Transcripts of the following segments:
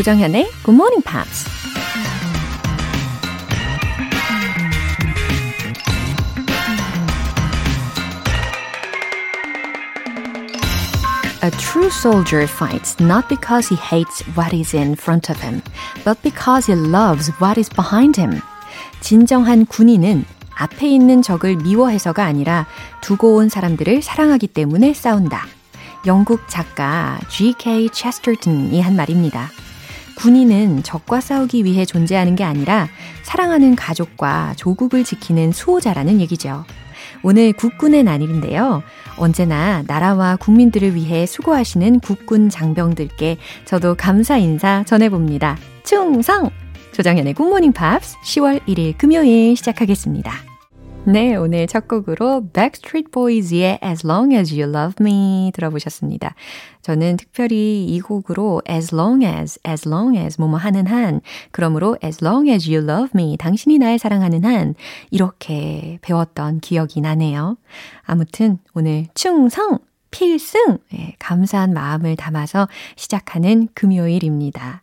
조정현의 Good Morning Pops. A true soldier fights not because he hates what is in front of him, but because he loves what is behind him. 진정한 군인은 앞에 있는 적을 미워해서가 아니라 두고 온 사람들을 사랑하기 때문에 싸운다. 영국 작가 G.K. 체스터튼이 한 말입니다. 군인은 적과 싸우기 위해 존재하는 게 아니라 사랑하는 가족과 조국을 지키는 수호자라는 얘기죠. 오늘 국군의 날인데요. 언제나 나라와 국민들을 위해 수고하시는 국군 장병들께 저도 감사 인사 전해봅니다. 충성! 조정현의 굿모닝 팝스 10월 1일 금요일 시작하겠습니다. 네, 오늘 첫 곡으로 Backstreet Boys의 As Long As You Love Me 들어보셨습니다. 저는 특별히 이 곡으로 As Long As, As Long As 뭐뭐 하는 한, 그러므로 As Long As You Love Me, 당신이 날 사랑하는 한, 이렇게 배웠던 기억이 나네요. 아무튼 오늘 충성! 필승! 네, 감사한 마음을 담아서 시작하는 금요일입니다.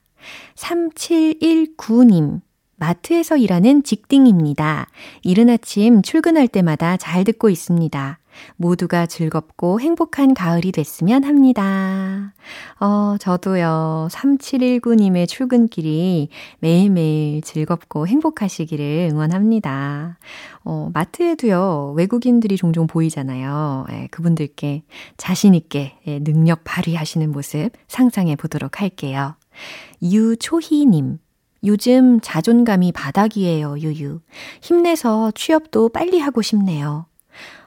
3719님. 마트에서 일하는 직딩입니다. 이른 아침 출근할 때마다 잘 듣고 있습니다. 모두가 즐겁고 행복한 가을이 됐으면 합니다. 어, 저도요, 3719님의 출근길이 매일매일 즐겁고 행복하시기를 응원합니다. 어, 마트에도요, 외국인들이 종종 보이잖아요. 예, 그분들께 자신있게 예, 능력 발휘하시는 모습 상상해 보도록 할게요. 유초희님. 요즘 자존감이 바닥이에요, 유유. 힘내서 취업도 빨리 하고 싶네요.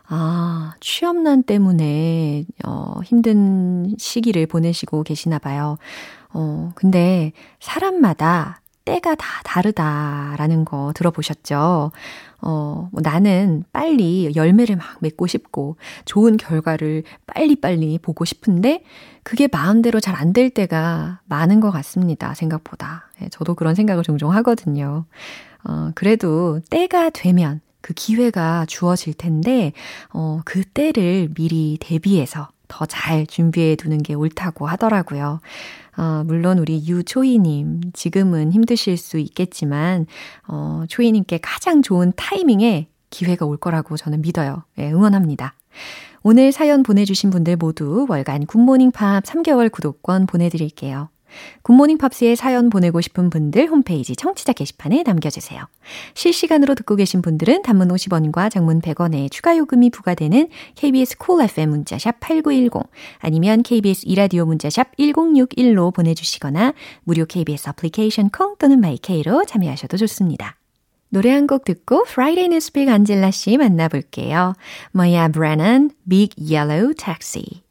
아, 취업난 때문에, 어, 힘든 시기를 보내시고 계시나 봐요. 어, 근데 사람마다 때가 다 다르다라는 거 들어보셨죠? 어, 뭐 나는 빨리 열매를 막 맺고 싶고 좋은 결과를 빨리빨리 보고 싶은데 그게 마음대로 잘 안 될 때가 많은 것 같습니다. 생각보다. 예, 저도 그런 생각을 종종 하거든요. 어, 그래도 때가 되면 그 기회가 주어질 텐데, 어, 그 때를 미리 대비해서 더 잘 준비해 두는 게 옳다고 하더라고요. 어, 물론 우리 유초이님, 지금은 힘드실 수 있겠지만, 어, 초이님께 가장 좋은 타이밍에 기회가 올 거라고 저는 믿어요. 예, 응원합니다. 오늘 사연 보내주신 분들 모두 월간 Good Morning Pops 3개월 구독권 보내드릴게요. Good Morning Pops에 사연 보내고 싶은 분들 홈페이지 청취자 게시판에 남겨주세요. 실시간으로 듣고 계신 분들은 단문 50원과 장문 100원의 추가 요금이 부과되는 KBS Cool FM 문자샵 8910 아니면 KBS 2라디오 문자샵 1061로 보내주시거나 무료 KBS 애플리케이션 콩 또는 my K로 참여하셔도 좋습니다. 노래 한 곡 듣고 Friday News Pick 안젤라 씨 만나볼게요. 마야 브레넌, Big Yellow Taxi.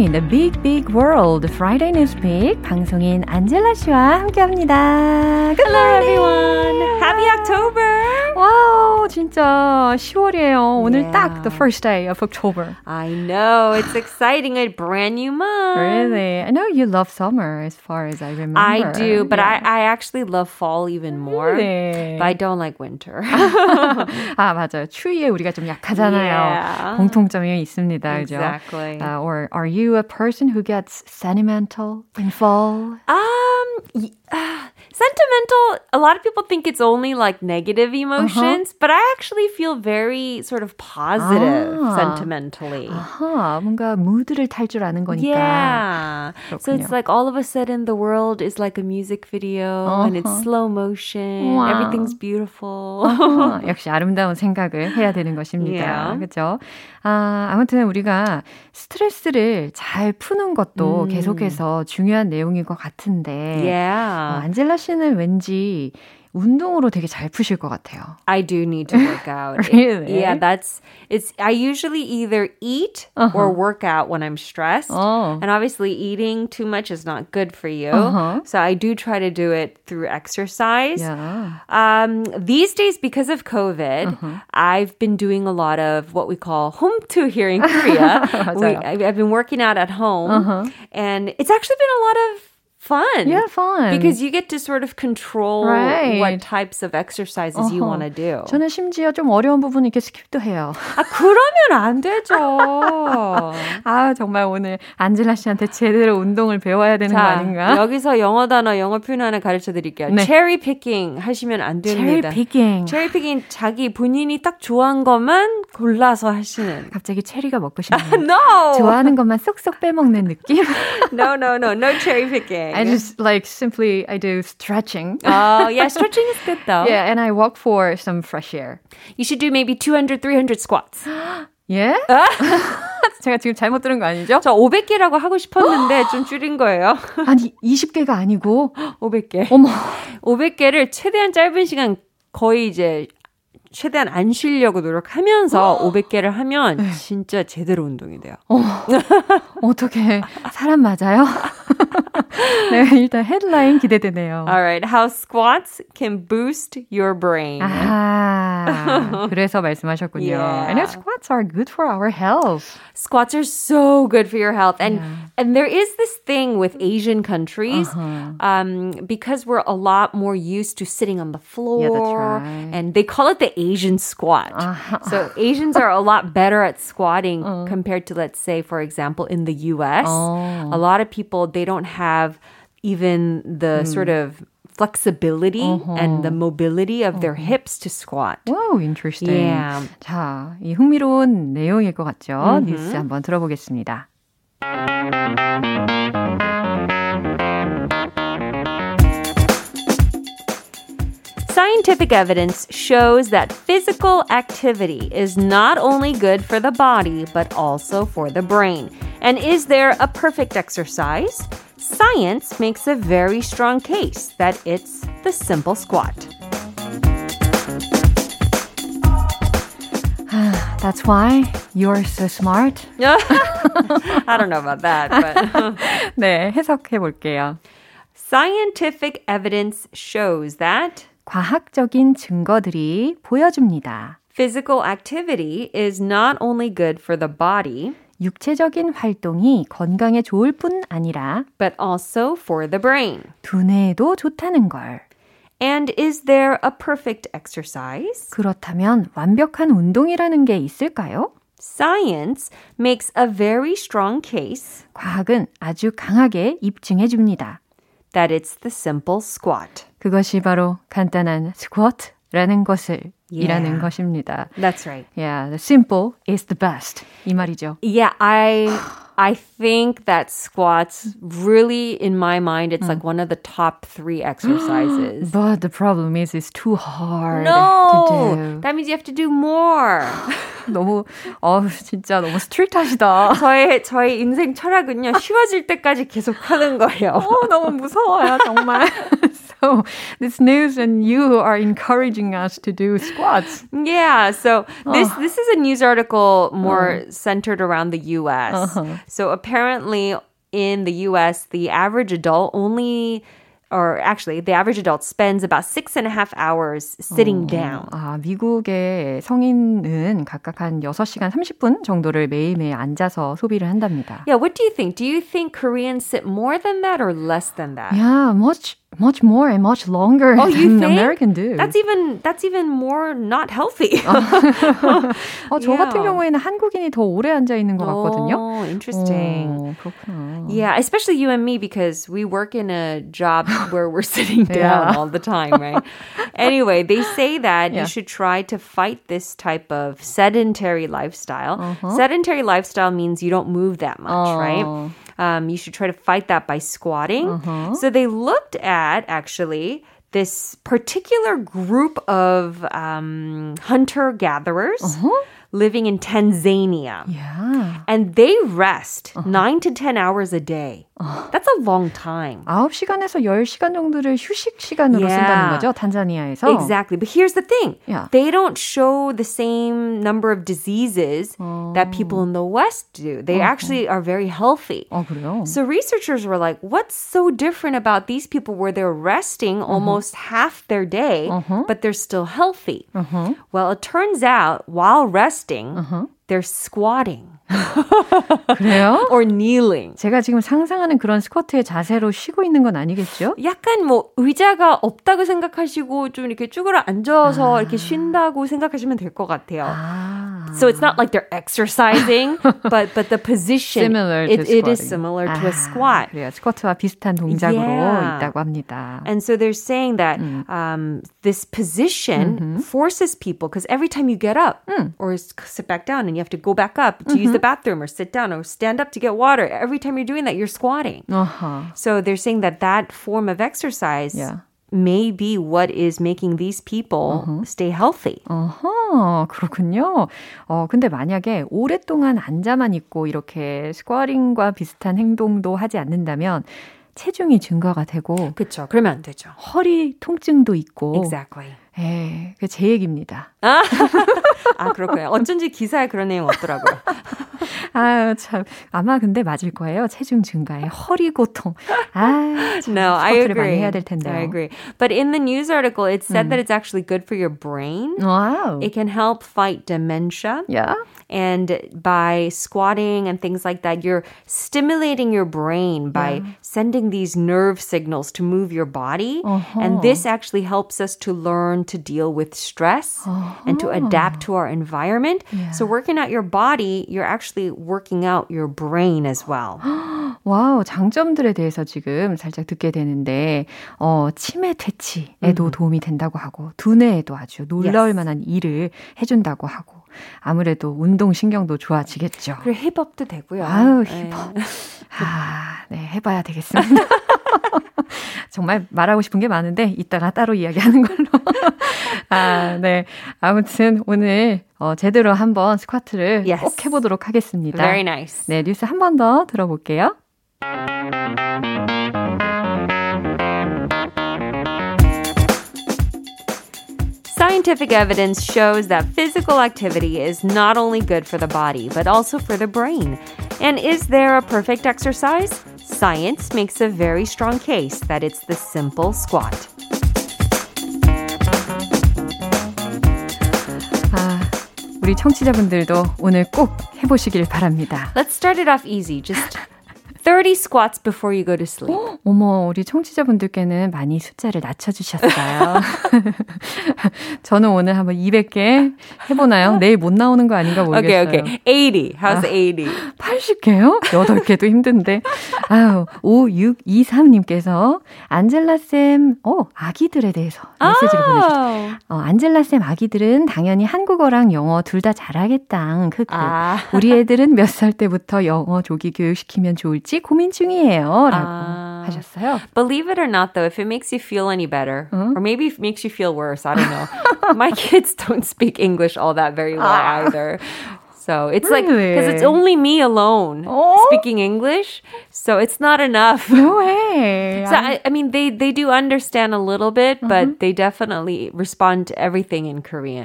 in the big, big world? Friday Newspeak 방송인 안젤라 씨와 함께합니다. Good Hello morning. everyone. Happy October. 와 우, 진짜 10월이에요. 오늘 yeah. 딱 the first day of October. I know. It's exciting. A brand new month. Really? I know you love summer as far as I remember. I do, but yeah. I, I actually love fall even more. Really? But I don't like winter. 아, 맞아요. 추위에 우리가 좀 약하잖아요. Yeah. 공통점이 있습니다. Exactly. Uh, or are you a person who gets sentimental in fall? Um, uh, sentimental, a lot of people think it's only like negative emotions, uh-huh. but I actually feel very sort of positive 아. sentimentally. 아하, 뭔가 무드를 탈 줄 아는 거니까. Yeah. 그렇군요. So it's like all of a sudden the world is like a music video uh-huh. and it's slow motion. Wow. Everything's beautiful. uh-huh. 역시 아름다운 생각을 해야 되는 것입니다. Yeah. 그렇죠? 아, 아무튼 우리가 스트레스를 잘 푸는 것도 음. 계속해서 중요한 내용인 것 같은데 yeah. 어, 안젤라 씨는 왠지 운동으로 되게 잘 푸실 것 같아요. I do need to work out. really? Yeah, that's it's I usually either eat uh-huh. or work out when I'm stressed. Oh. And obviously eating too much is not good for you. Uh-huh. So I do try to do it through exercise. Yeah. Um these days because of COVID, uh-huh. I've been doing a lot of what we call home to here in Korea. we, I've been working out at home uh-huh. and it's actually been a lot of fun. Yeah, fun. Because you get to sort of control right. what types of exercises uh-huh. you want to do. 저는 심지어 좀 어려운 부분 이렇게 skip도 해요. 아, 그러면 안 되죠. 아, 정말 오늘 안젤라 씨한테 제대로 운동을 배워야 되는 자, 거 아닌가? 여기서 영어 단어, 영어 표현 하나 가르쳐 드릴게요. 네. cherry picking 하시면 안 됩니다. Cherry picking. Cherry picking 자기 본인이 딱 좋아한 것만 골라서 하시는. 갑자기 체리가 먹고 싶네요. no. 좋아하는 것만 쏙쏙 빼먹는 느낌? no, no, no. No cherry picking. I just like simply I do stretching. Oh, yeah, stretching is good though. Yeah, and I walk for some fresh air. You should do maybe 200, 300 squats. 예? 제가 지금 잘못 들은 거 아니죠? 저 500개라고 하고 싶었는데 좀 줄인 거예요. 아니, 20개가 아니고 500개. 어머. 500개를 최대한 짧은 시간 거의 이제 최대한 안 쉬려고 노력하면서 500개를 하면 네. 진짜 제대로 운동이 돼요. 어, 어떻게 사람 맞아요? 네, 일단 헤드라인 기대되네요. Alright, how squats can boost your brain. 아, 그래서 말씀하셨군요. Yeah. I know squats are good for our health. Squats are so good for your health, and yeah. and there is this thing with Asian countries, uh-huh. um, because we're a lot more used to sitting on the floor, yeah, that's right. and they call it the Asian squat. Uh-huh. So Asians are a lot better at squatting uh. compared to, let's say, for example, in the U.S. Oh. A lot of people they don't have even the mm. sort of flexibility uh-huh. and the mobility of their hips to squat. Wow, interesting. Yeah. 자, 이 흥미로운 내용일 것 같죠? Mm-hmm. 뉴스 한번 들어보겠습니다. Scientific evidence shows that physical activity is not only good for the body, but also for the brain. And is there a perfect exercise? Science makes a very strong case that it's the simple squat. That's why you're so smart. I don't know about that, but 네, 해석해 볼게요. Scientific evidence shows that 과학적인 증거들이 보여줍니다. Physical activity is not only good for the body, 육체적인 활동이 건강에 좋을 뿐 아니라 but also for the brain. 두뇌에도 좋다는 걸. And is there a perfect exercise? 그렇다면 완벽한 운동이라는 게 있을까요? Science makes a very strong case. 과학은 아주 강하게 입증해 줍니다. That it's the simple squat. 그것이 바로 간단한 스쿼트라는 것을 yeah. 이라는 것입니다. That's right. Yeah, the simple is the best. 이 말이죠. Yeah, I I think that squats really in my mind it's mm. like one of the top 3 exercises. but the problem is it's too hard no, to do. That means you have to do more. 너무 어 진짜 너무 스트릿하시다. 저의 저의 인생 철학은요. 쉬워질 때까지 계속 하는 거예요. 어, 너무 무서워요, 정말. so this news and you are encouraging us to do squats. Yeah, so this oh. this is a news article more uh. centered around the US. Uh-huh. So apparently in the US, the average adult only or actually the average adult spends about six and a half hours sitting 어, down. 아, 미국의 성인은 각각 한 6시간 30분 정도를 매일매일 앉아서 소비를 한답니다. Yeah, what do you think? Do you think Koreans sit more than that or less than that? Yeah, much much more and much longer oh, you than think? American do. That's even that's even more not healthy. 어, 저 yeah. 같은 경우에는 한국인이 더 오래 앉아 있는 것 같거든요. Oh, interesting. 어, 그렇구나. Yeah, especially you and me because we work in a job where we're sitting down yeah. all the time, right? anyway, they say that yeah. you should try to fight this type of sedentary lifestyle. Uh-huh. Sedentary lifestyle means you don't move that much, uh. right? Um, you should try to fight that by squatting. Uh-huh. So they looked at actually this particular group of um, hunter gatherers. Uh-huh living in Tanzania. Yeah. And they rest uh-huh. 9 to 10 hours a day. That's a long time. 9시간에서 10시간 정도를 휴식 시간으로 yeah. 쓴다는 거죠, 탄자니아에서. Exactly. But here's the thing. Yeah. They don't show the same number of diseases oh. that people in the West do. They uh-huh. actually are very healthy. 어, 그래요? So researchers were like, what's so different about these people where they're resting uh-huh. almost half their day, uh-huh. but they're still healthy? Uh-huh. Well, it turns out while resting, uh-huh. they're squatting. 그래요? or kneeling. 제가 지금 상상하는 그런 스쿼트의 자세로 쉬고 있는 건 아니겠죠? 약간 뭐 의자가 없다고 생각하시고 좀 이렇게 쭈그러 앉아서 아. 이렇게 쉰다고 생각하시면 될 것 같아요. 아. So it's not like they're exercising, but but the position similar it, it is similar 아. to a squat. 그래요. 스쿼트와 비슷한 동작으로 yeah. 있다고 합니다. And so they're saying that 음. um, this position mm-hmm. forces people because every time you get up 음. or sit back down and you have to go back up to mm-hmm. use the bathroom or sit down or stand up to get water. Every time you're doing that, you're squatting. Uh-huh. So they're saying that that form of exercise yeah. may be what is making these people uh-huh. stay healthy. 어허, 그렇군요. 어, 근데 만약에 오랫동안 앉아만 있고 이렇게 스쿼링과 비슷한 행동도 하지 않는다면 체중이 증가가 되고 그렇죠. 그러면 안 되죠. 허리 통증도 있고 Exactly. 예, 그 제 얘기입니다. 아, 아 그렇군요. 어쩐지 기사에 그런 내용 없더라고요. 아, 참. 아마 근데 맞을 거예요. 체중 증가에 허리 고통. 아, 참. No, I agree. 해야 될 텐데요. I agree. But in the news article, it said 음. that it's actually good for your brain. Wow. It can help fight dementia. Yeah. And by squatting and things like that, you're stimulating your brain by yeah. sending these nerve signals to move your body. Uh-huh. And this actually helps us to learn to deal with stress uh-huh. and to adapt to our environment. Yeah. So working out your body, you're actually working out your brain as well. Wow, 장점들에 대해서 지금 살짝 듣게 되는데, 어, 치매 퇴치에도 음. 도움이 된다고 하고, 두뇌에도 아주 놀라울 yes. 만한 일을 해준다고 하고, 아무래도 운동 신경도 좋아지겠죠. 그리고 힙업도 되고요. 아유, 힙업. 네. 아, 네, 해봐야 되겠습니다. 정말 말하고 싶은 게 많은데 이따가 따로 이야기하는 걸로. 아, 네. 아무튼 오늘 어, 제대로 한번 스쿼트를 yes. 꼭 해보도록 하겠습니다. Very nice. 네, 뉴스 한 번 더 들어볼게요. Scientific evidence shows that physical activity is not only good for the body, but also for the brain. And is there a perfect exercise? Science makes a very strong case that it's the simple squat. 아, 우리 청취자분들도 오늘 꼭 해보시길 바랍니다. Let's start it off easy. Just 30 squats before you go to sleep. 어머, 우리 청취자분들께는 많이 숫자를 낮춰주셨어요. 저는 오늘 한번 200개 해보나요? 내일 못 나오는 거 아닌가 모르겠어요. Okay, okay. 80. How's 아, 80? 80개요? 8개도 힘든데. 아유, 5623님께서 안젤라쌤, 어, 아기들에 대해서 메시지를 oh. 보내주셨어요. 어, 안젤라쌤 아기들은 당연히 한국어랑 영어 둘 다 잘하겠다. 크크. 아. 우리 애들은 몇 살 때부터 영어 조기 교육시키면 좋을지 될지 고민 중이에요. 라고 아. 하셨어요. Believe it or not, though, if it makes you feel any better, uh-huh. or maybe it makes you feel worse, I don't know. My kids don't speak English all that very well either. So it's really? like, because it's only me alone oh? speaking English. So it's not enough. No way. so I, I, mean, they, they do understand a little bit, uh-huh. but they definitely respond to everything in Korean.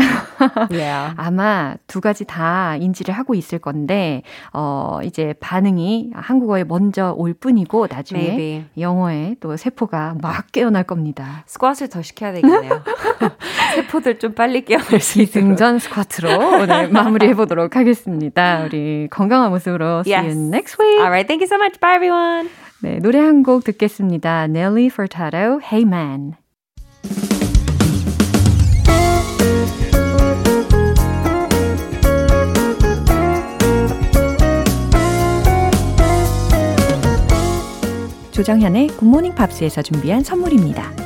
yeah. 아마 두 가지 다 인지를 하고 있을 건데, 어, 이제 반응이 한국어에 먼저 올 뿐이고, 나중에 Maybe. 영어에 또 세포가 막 깨어날 겁니다. 스쿼트를 더 시켜야 되겠네요. 세포들 좀 빨리 깨어날 수 있도록. 기승전 스쿼트로 오늘 마무리해 보도록 하겠습니다. 우리 건강한 모습으로 see yes. you next week. Alright, thank you so much. Bye everyone. 네, 노래 한 곡 듣겠습니다. Nelly Furtado, Hey Man. 조정현의 굿모닝 팝스에서 준비한 선물입니다.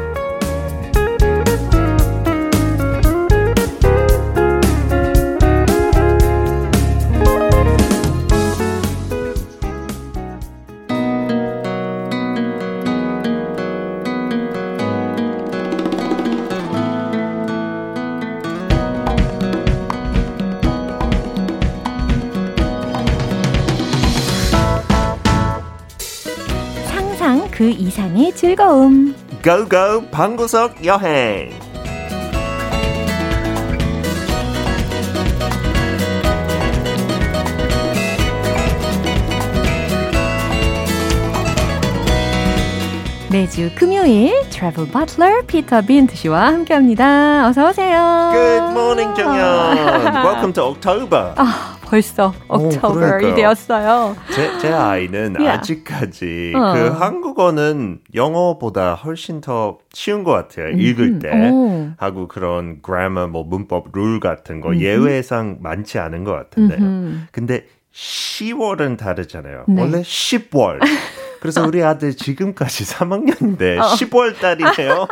이상의 즐거움. 고고 방구석 여행. 매주 금요일 트래블 버틀러 피터 빈트 씨와 함께합니다. 어서 오세요. Good morning, 정연. Welcome to October. 아, 벌써 October이 되었어요. 제, 제 아이는 yeah. 아직까지 어. 그 한국어는 영어보다 훨씬 더 쉬운 것 같아요. 음, 읽을 때 오. 하고 그런 grammar, 뭐 문법, 룰 같은 거 음. 예외상 많지 않은 것 같은데요. 음. 근데 10월은 다르잖아요. 네. 원래 10월. 그래서 우리 아들 지금까지 3학년인데 어. 10월 달이네요.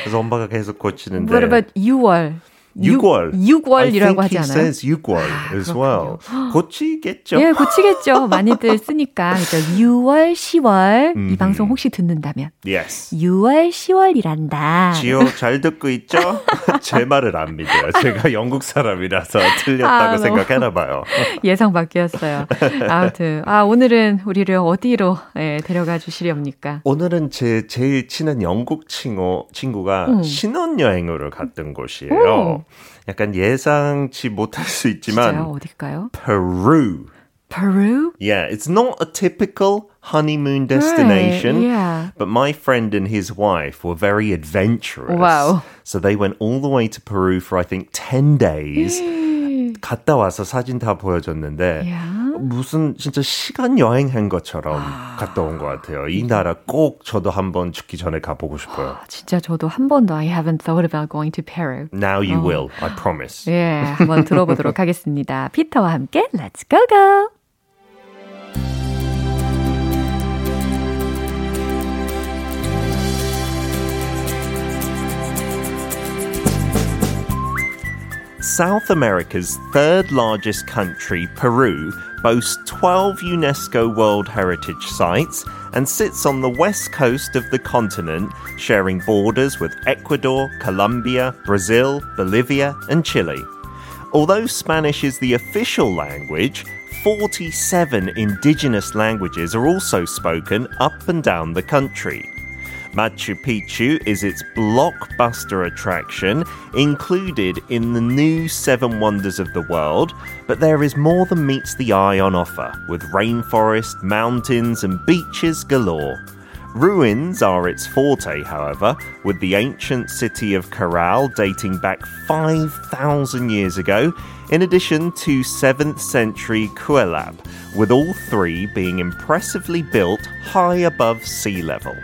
그래서 엄마가 계속 고치는데. What about 6월? 6월. 6월이라고 하지 않아요? says 6월 아, as well. 고치겠죠? 예, 고치겠죠. 많이들 쓰니까. 그죠 6월, 10월. 음. 이 방송 혹시 듣는다면. Yes. 6월, 10월이란다. 지호 잘 듣고 있죠? 제 말을 안 믿어요. 제가 영국 사람이라서 틀렸다고 아, 생각하나 봐요. 예상 밖이었어요. 아무튼, 아, 오늘은 우리를 어디로 예, 데려가 주시렵니까? 오늘은 제 제일 친한 영국 친구, 친구가 음. 신혼여행으로 갔던 곳이에요. 오. 약간 예상치 못할 수 있지만 진짜요? 어딜까요? Peru. Peru? Yeah, it's not a typical honeymoon destination. Right, yeah. But my friend and his wife were very adventurous. Wow. So they went all the way to Peru for I think 10 days. 갔다 와서 사진 다 보여줬는데 yeah. 무슨 진짜 시간 여행한 것처럼 아... 갔다 온 것 같아요. 이 나라 꼭 저도 한번 죽기 전에 가보고 싶어요. 아, 진짜 저도 한 번도 I haven't thought about going to Peru. Now you 어. will, I promise. 예, 한번 들어보도록 하겠습니다. 피터와 함께 Let's go go! South America's third largest country, Peru, boasts 12 UNESCO World Heritage Sites and sits on the west coast of the continent, sharing borders with Ecuador, Colombia, Brazil, Bolivia, and Chile. Although Spanish is the official language, 47 indigenous languages are also spoken up and down the country. Machu Picchu is its blockbuster attraction, included in the new Seven Wonders of the World, but there is more than meets the eye on offer, with rainforest, mountains, and beaches galore. Ruins are its forte, however, with the ancient city of Corral dating back 5,000 years ago, in addition to 7th century Kuelab, with all three being impressively built high above sea level.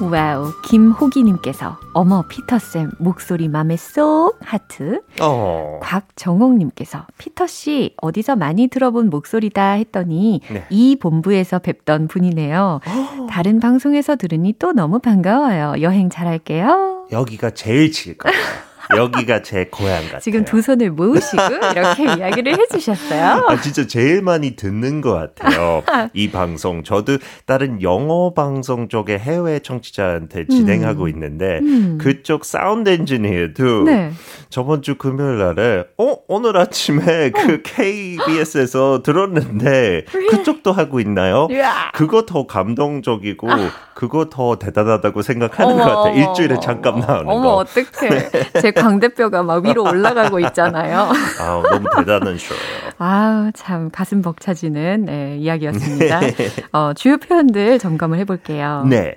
Wow, 김호기님께서 어머 피터쌤 목소리 맘에 쏙 하트. 어. 곽정옥님께서 피터씨 어디서 많이 들어본 목소리다 했더니 네. 이 본부에서 뵙던 분이네요. 다른 방송에서 들으니 또 너무 반가워요. 여행 잘할게요. 여기가 제일 칠까요? 여기가 제 고향 같아요. 지금 두 손을 모으시고 이렇게 이야기를 해주셨어요. 아, 진짜 제일 많이 듣는 것 같아요. 이 방송. 저도 다른 영어 방송 쪽에 해외 청취자한테 진행하고 음. 있는데 음. 그쪽 사운드 엔지니어도 네. 저번 주 금요일 날에 어 오늘 아침에 어. 그 KBS에서 들었는데 그쪽도 하고 있나요? 그거 더 감동적이고 아. 그거 더 대단하다고 생각하는 어머, 것 같아요. 일주일에 잠깐 나오는 어머, 거. 어머 어떡해. 네. 제 광대뼈가 막 위로 올라가고 있잖아요. 아, 너무 대단한 쇼예요. 아, 참 가슴 벅차지는 네, 이야기였습니다. 어, 주요 표현들 점검을 해볼게요. 네.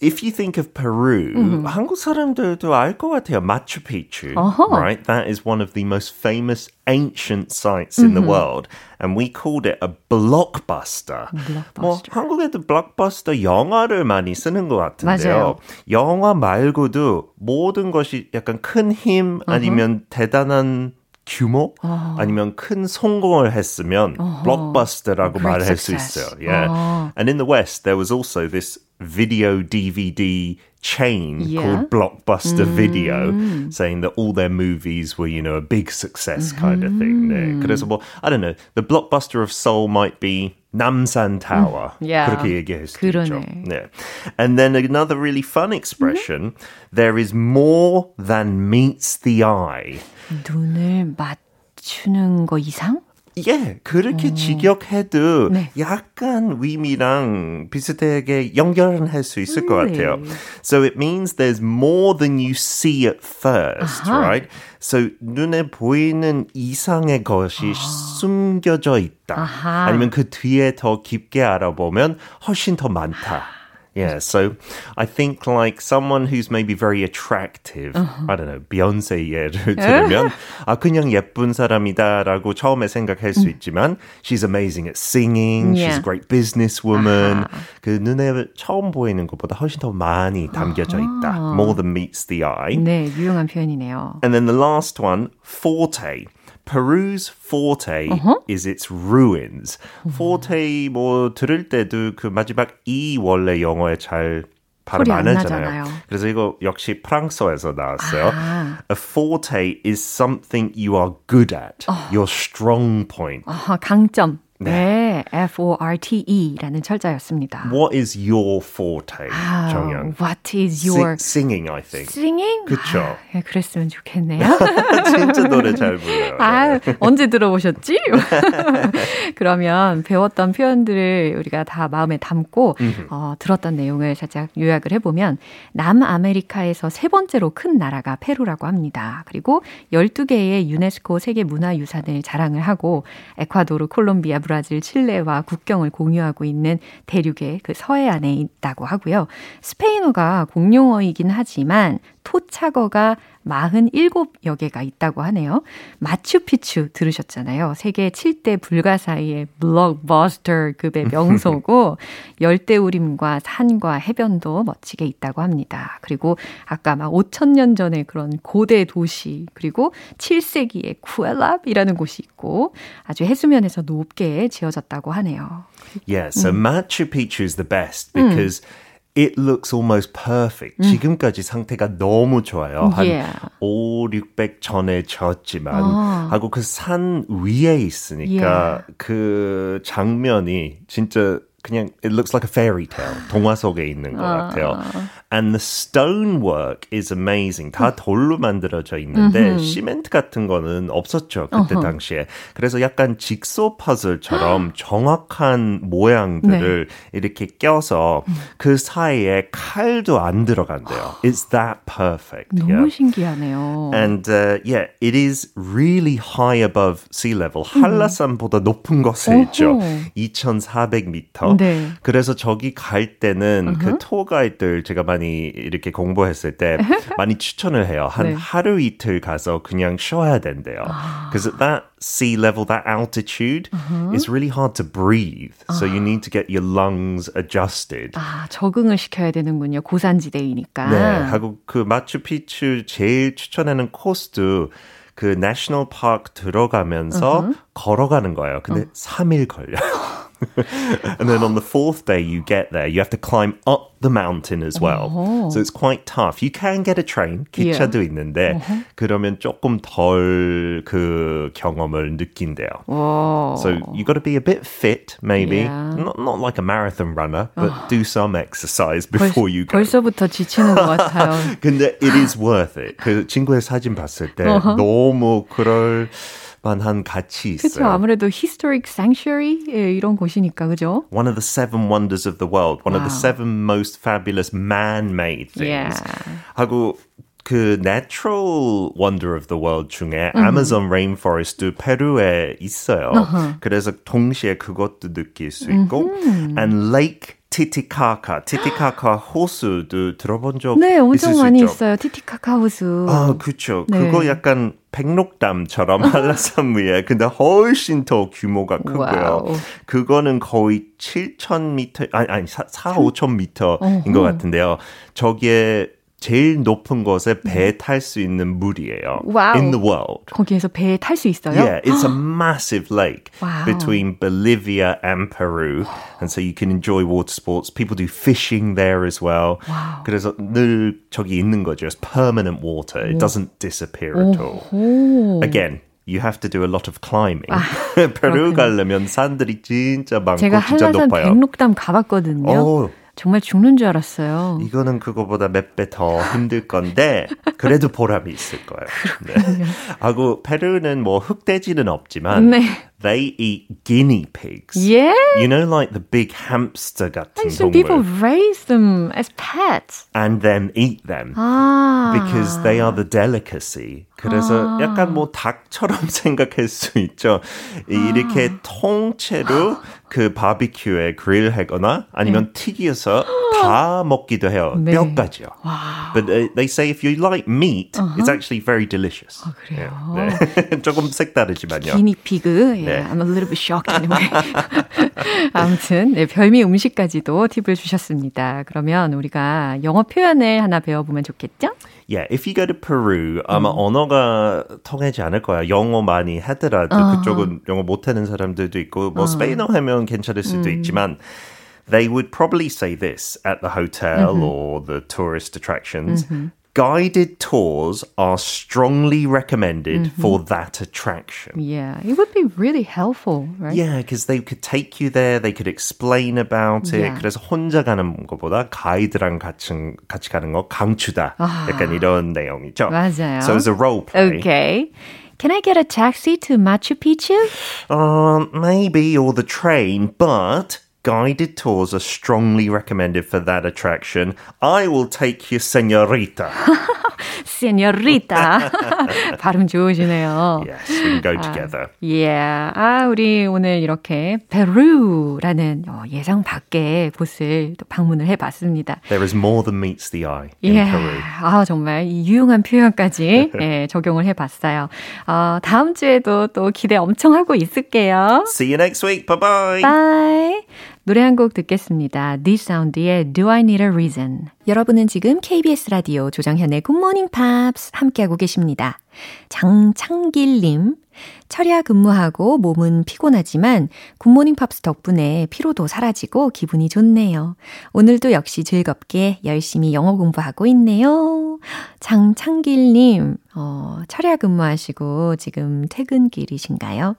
if you think of Peru, mm-hmm. 한국 사람들도 알 것 같아요. Machu Picchu, uh-huh. right? That is one of the most famous ancient sites mm-hmm. in the mm-hmm. world. And we called it a blockbuster. blockbuster. 뭐 한국에도 blockbuster 영화를 많이 쓰는 것 같은데요. 맞아요. 영화 말고도 모든 것이 약간 큰 힘 아니면 uh-huh. 대단한 규모 uh-huh. 아니면 큰 성공을 했으면 uh-huh. blockbuster라고 말할 수 있어요. Yeah. Uh-huh. And in the West there was also this video DVD chain yeah. called Blockbuster mm. Video, saying that all their movies were, you know, a big success kind mm. of thing. 네. 그래서 뭐, I don't know, the Blockbuster of Seoul might be Namsan Tower. Mm. Yeah. 그렇게 얘기할 수 있죠. 네. And then another really fun expression, mm-hmm. there is more than meets the eye. 눈을 맞추는 거 이상? 예, 그렇게 오. 직역해도 네. 약간 의미랑 비슷하게 연결은 할 수 있을 것 같아요. So it means there's more than you see at first, 아하. right? So 눈에 보이는 이상의 것이 아. 숨겨져 있다. 아하. 아니면 그 뒤에 더 깊게 알아보면 훨씬 더 많다. Yeah, so I think like someone who's maybe very attractive, uh-huh. I don't know, Beyonce 예를 들면 아 그냥 예쁜 사람이다라고 처음에 생각할 수 있지만 she's amazing at singing, yeah. she's a great businesswoman. Uh-huh. 그 눈에 처음 보이는 것보다 훨씬 더 많이 담겨져 있다. Uh-huh. More than meets the eye. 네, 유용한 표현이네요. And then the last one, forte. Peru's forte uh-huh. is its ruins. forte 뭐 들을 때도 그 마지막 이 원래 영어에 잘 발음 안 하잖아요. 그래서 이거 역시 프랑스어에서 나왔어요. 아. A forte is something you are good at. 어. Your strong point. 어, 강점. 네. 네, F-O-R-T-E라는 철자였습니다. What is your forte, 아, 정연? What is your... Sing, singing, I think. Singing? 그쵸. 아, 예, 그랬으면 좋겠네요. 진짜 노래 잘 불러요. 아, 네. 언제 들어보셨지? 그러면 배웠던 표현들을 우리가 다 마음에 담고 어, 들었던 내용을 살짝 요약을 해보면 남아메리카에서 세 번째로 큰 나라가 페루라고 합니다. 그리고 12개의 유네스코 세계문화유산을 자랑을 하고 에콰도르, 콜롬비아, 브라질, 칠레 와 국경을 공유하고 있는 대륙의 그 서해안에 있다고 하고요. 스페인어가 공용어이긴 하지만 토착어가 47여 개가 있다고 하네요. 마추피추 들으셨잖아요. 세계 7대 불가사의의 블록버스터 급의 명소고 열대우림과 산과 해변도 멋지게 있다고 합니다. 그리고 아까 막 5천 년 전에 그런 고대 도시 그리고 7세기의 쿠엘랍이라는 곳이 있고 아주 해수면에서 높게 지어졌다고 하네요. Yeah, so 음. Machu Picchu is the best because 음. It looks almost perfect. 음. 지금까지 상태가 너무 좋아요. 한 yeah. 5, 600 전에 졌지만 아. 하고 그 산 위에 있으니까 yeah. 그 장면이 진짜 그냥 it looks like a fairy tale. 동화 속에 있는 것 같아요. And the stonework is amazing. 다 돌로 만들어져 있는데 시멘트 같은 거는 없었죠 그때 당시에. 그래서 약간 직소 퍼즐처럼 정확한 모양들을 네. 이렇게 껴서 그 사이에 칼도 안 들어간대요. It's that perfect. 너무 yeah. 신기하네요. And uh, yeah, it is really high above sea level. 한라산보다 높은 곳에 있죠. 2,400m. 네. 그래서 저기 갈 때는 uh-huh. 그 투어 가이드들 제가 많이 이렇게 공부했을 때 많이 추천을 해요. 한 네. 하루 이틀 가서 그냥 쉬어야 된대요. Because at that sea level, that altitude, uh-huh. it's really hard to breathe. So you need to get your lungs adjusted. 아, 적응을 시켜야 되는군요. 고산지대이니까. 네, 하고 그 마추픽추 제일 추천하는 코스도 그 내셔널 파크 들어가면서 uh-huh. 걸어가는 거예요. 근데 uh. 3일 걸려요. and then on the fourth day you get there, you have to climb up the mountain as well. Oh. So it's quite tough. You can get a train, 기차도 있는데 Uh-huh. 그러면 조금 덜 그 경험을 느낀대요. 와. So you got to be a bit fit, maybe Yeah. not not like a marathon runner, but do some exercise before you go. 벌써부터 지치는 것 같아요. 근데 it is worth it. 그 친구의 사진 봤을 때 너무 그럴 만한 가치 그렇죠. 있어요. 아무래도 historic sanctuary 예, 이런 곳이니까 그죠? One of the seven wonders of the world, one of the Wow. seven most fabulous man-made things. Yeah. 하고 그 natural wonder of the world 중에 음. Amazon rainforest도 페루에 있어요. 그래서 동시에 그것도 느낄 수 있고, and Lake Titicaca, Titicaca 호수도 들어본 적 네, 엄청 수 많이. 있어요. 티티카카 호수. 아, 그쵸. 네. 그거 약간 백록담처럼 한라산 위에 근데 훨씬 더 규모가 크고요. Wow. 그거는 거의 7,000m, 아니, 아니, 4, 4 5,000m인 것 같은데요. 저기에 제일 높은 곳에 배탈수 있는 물이에요. 와우. In the world. 거기에서 배탈수 있어요? Yeah, it's a massive lake Wow. between Bolivia and Peru. And so you can enjoy water sports. People do fishing there as well. Wow. 그래서 늘 저기 있는 거죠. It's permanent water. It doesn't disappear at all. 오. Again, you have to do a lot of climbing. 페루 가려면 산들이 진짜 많고 제가 진짜 한라산 높아요. 백록담 가봤거든요. 오, 정말 죽는 줄 알았어요. 이거는 그거보다 몇 배 더 힘들 건데 그래도 보람이 있을 거예요. 네. 하고 페루는 뭐 흑돼지는 없지만 네. they eat guinea pigs. Yeah. You know, like the big hamster 같은 Some 동물. people raise them as pets. and then eat them. 아. Because they are the delicacy. 그래서 약간 뭐 닭처럼 생각할 수 있죠. 이렇게 통째로 그 바비큐에 그릴하거나 아니면 튀겨서 다 먹기도 해요. 네. 뼈까지요. But they, they say if you like meat, it's actually very delicious. 그래요? 네. 조금 색다르지만요. 기니피그. 예, 네. I'm a little bit shocked anyway. 아무튼 네, 별미 음식까지도 팁을 주셨습니다. 그러면 우리가 영어 표현을 하나 배워보면 좋겠죠? Yeah, if you go to Peru, 아마 언어가 통하지 않을 거야. 영어 많이 하더라도 그쪽은 영어 못하는 사람들도 있고, 뭐 스페인어 하면 괜찮을 수도 있지만, they would probably say this at the hotel or the tourist attractions. Guided tours are strongly recommended for that attraction. Yeah, it would be really helpful, right? Yeah, because they could take you there, they could explain about it. Yeah. 그래서 혼자 가는 것보다 가이드랑 같이, 같이 가는 거 강추다. 약간 이런 내용이죠. 맞아요. So it's a role play. Okay. Can I get a taxi to Machu Picchu? Um, maybe, or the train, but guided tours are strongly recommended for that attraction. I will take you, senorita. Señorita. 발음 좋으시네요. yes, we can go together. Yeah. 아, 우리 오늘 이렇게 페루라는 어, 예상 밖의 곳을 또 방문을 해봤습니다. There is more than meets the eye in 예. Peru. 아, 정말 이 유용한 표현까지 예, 적용을 해봤어요. 어, 다음 주에도 또 기대 엄청 하고 있을게요. See you next week. Bye bye. 노래 한 곡 듣겠습니다. The Sound의 Do I Need a Reason. 여러분은 지금 KBS 라디오 조정현의 Good Morning Pops 함께하고 계십니다. 장창길님, 철야 근무하고 몸은 피곤하지만 굿모닝 팝스 덕분에 피로도 사라지고 기분이 좋네요. 오늘도 역시 즐겁게 열심히 영어 공부하고 있네요. 장창길님, 어, 철야 근무하시고 지금 퇴근길이신가요?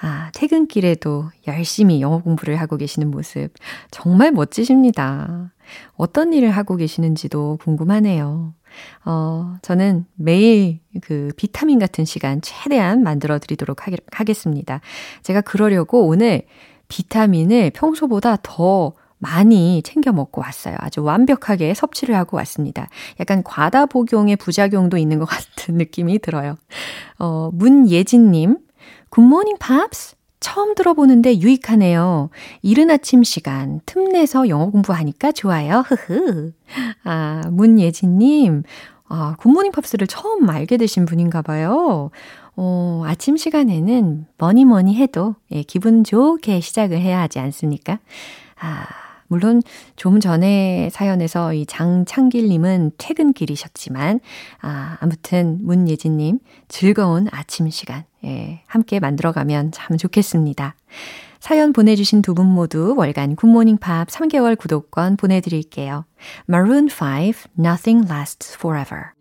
아, 퇴근길에도 열심히 영어 공부를 하고 계시는 모습 정말 멋지십니다. 어떤 일을 하고 계시는지도 궁금하네요. 어, 저는 매일 그 비타민 같은 시간 최대한 만들어 드리도록 하겠, 하겠습니다. 제가 그러려고 오늘 비타민을 평소보다 더 많이 챙겨 먹고 왔어요. 아주 완벽하게 섭취를 하고 왔습니다. 약간 과다 복용의 부작용도 있는 것 같은 느낌이 들어요. 어, 문예진님, 굿모닝 팝스? 처음 들어보는데 유익하네요. 이른 아침 시간 틈내서 영어 공부하니까 좋아요. 흐흐. 아, 문예진님, 아, 굿모닝 팝스를 처음 알게 되신 분인가 봐요. 어, 아침 시간에는 뭐니 뭐니 해도 예, 기분 좋게 시작을 해야 하지 않습니까? 아, 물론 좀 전에 사연에서 이 장창길님은 퇴근길이셨지만, 아, 아무튼 문예진님 즐거운 아침 시간, 예, 함께 만들어가면 참 좋겠습니다. 사연 보내주신 두 분 모두 월간 굿모닝 팝 3개월 구독권 보내드릴게요. Maroon 5, Nothing Lasts Forever.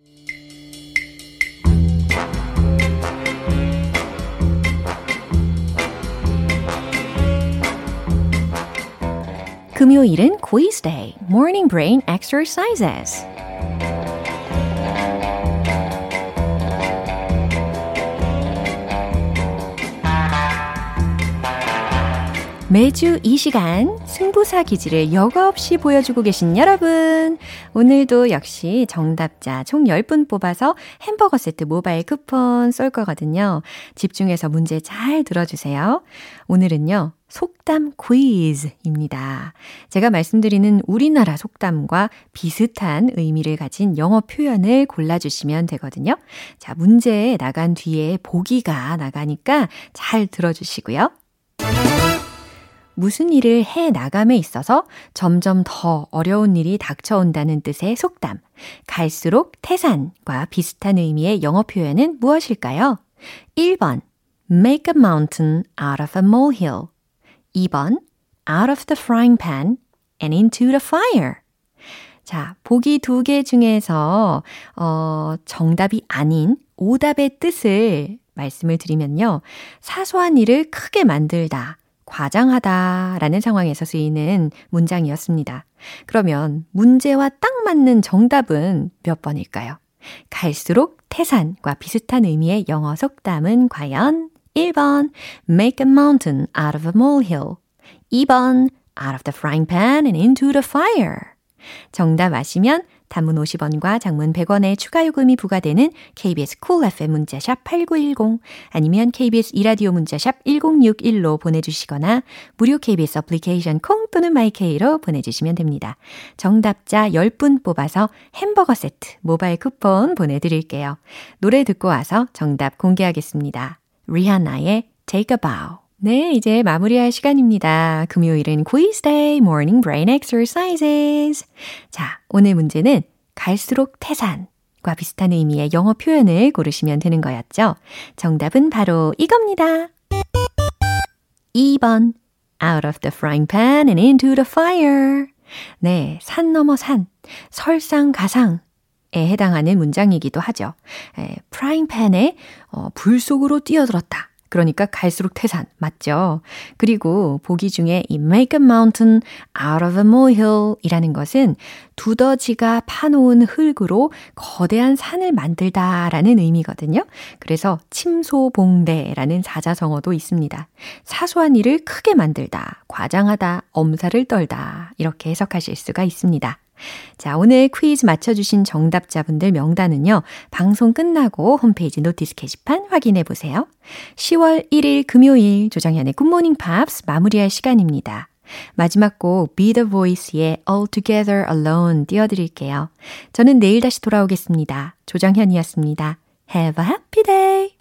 금요일은 quiz day, morning brain exercises. 매주 이 시간 승부사 기질을 여과 없이 보여주고 계신 여러분. 오늘도 역시 정답자 총 10분 뽑아서 햄버거 세트 모바일 쿠폰 쏠 거거든요. 집중해서 문제 잘 들어주세요. 오늘은요. 속담 퀴즈입니다. 제가 말씀드리는 우리나라 속담과 비슷한 의미를 가진 영어 표현을 골라주시면 되거든요. 자, 문제 나간 뒤에 보기가 나가니까 잘 들어주시고요. 무슨 일을 해 나감에 있어서 점점 더 어려운 일이 닥쳐온다는 뜻의 속담. 갈수록 태산과 비슷한 의미의 영어 표현은 무엇일까요? 1번, make a mountain out of a molehill. 2번, out of the frying pan and into the fire. 자, 보기 두 개 중에서, 어, 정답이 아닌 오답의 뜻을 말씀을 드리면요. 사소한 일을 크게 만들다. 과장하다 라는 상황에서 쓰이는 문장이었습니다. 그러면 문제와 딱 맞는 정답은 몇 번일까요? 갈수록 태산과 비슷한 의미의 영어 속담은 과연 1번 make a mountain out of a molehill 2번 out of the frying pan and into the fire 정답 아시면 단문 50원과 장문 100원의 추가 요금이 부과되는 KBS 쿨 cool FM 문자샵 8910 아니면 KBS 이라디오 문자샵 1061로 보내주시거나 무료 KBS 어플리케이션 콩 또는 마이케이로 보내주시면 됩니다. 정답자 10분 뽑아서 햄버거 세트 모바일 쿠폰 보내드릴게요. 노래 듣고 와서 정답 공개하겠습니다. 리하나의 Take a Bow 네, 이제 마무리할 시간입니다. 금요일은 quiz day, morning brain exercises. 자, 오늘 문제는 갈수록 태산과 비슷한 의미의 영어 표현을 고르시면 되는 거였죠. 정답은 바로 이겁니다. 2번 out of the frying pan and into the fire. 네, 산 넘어 산, 설상가상 에 해당하는 문장이기도 하죠. 에, 프라잉팬에 어, 불 속으로 뛰어들었다. 그러니까 갈수록 태산 맞죠? 그리고 보기 중에 이 make a mountain out of a molehill 이라는 것은 두더지가 파놓은 흙으로 거대한 산을 만들다 라는 의미거든요. 그래서 침소봉대라는 사자성어도 있습니다. 사소한 일을 크게 만들다, 과장하다, 엄살을 떨다 이렇게 해석하실 수가 있습니다. 자, 오늘 퀴즈 맞춰주신 정답자분들 명단은요, 방송 끝나고 홈페이지 notice 게시판 확인해 보세요. 10월 1일 금요일 조정현의 굿모닝 팝스 마무리할 시간입니다. 마지막 곡 Be the Voice의 All Together Alone 띄워드릴게요. 저는 내일 다시 돌아오겠습니다. 조정현이었습니다. Have a happy day!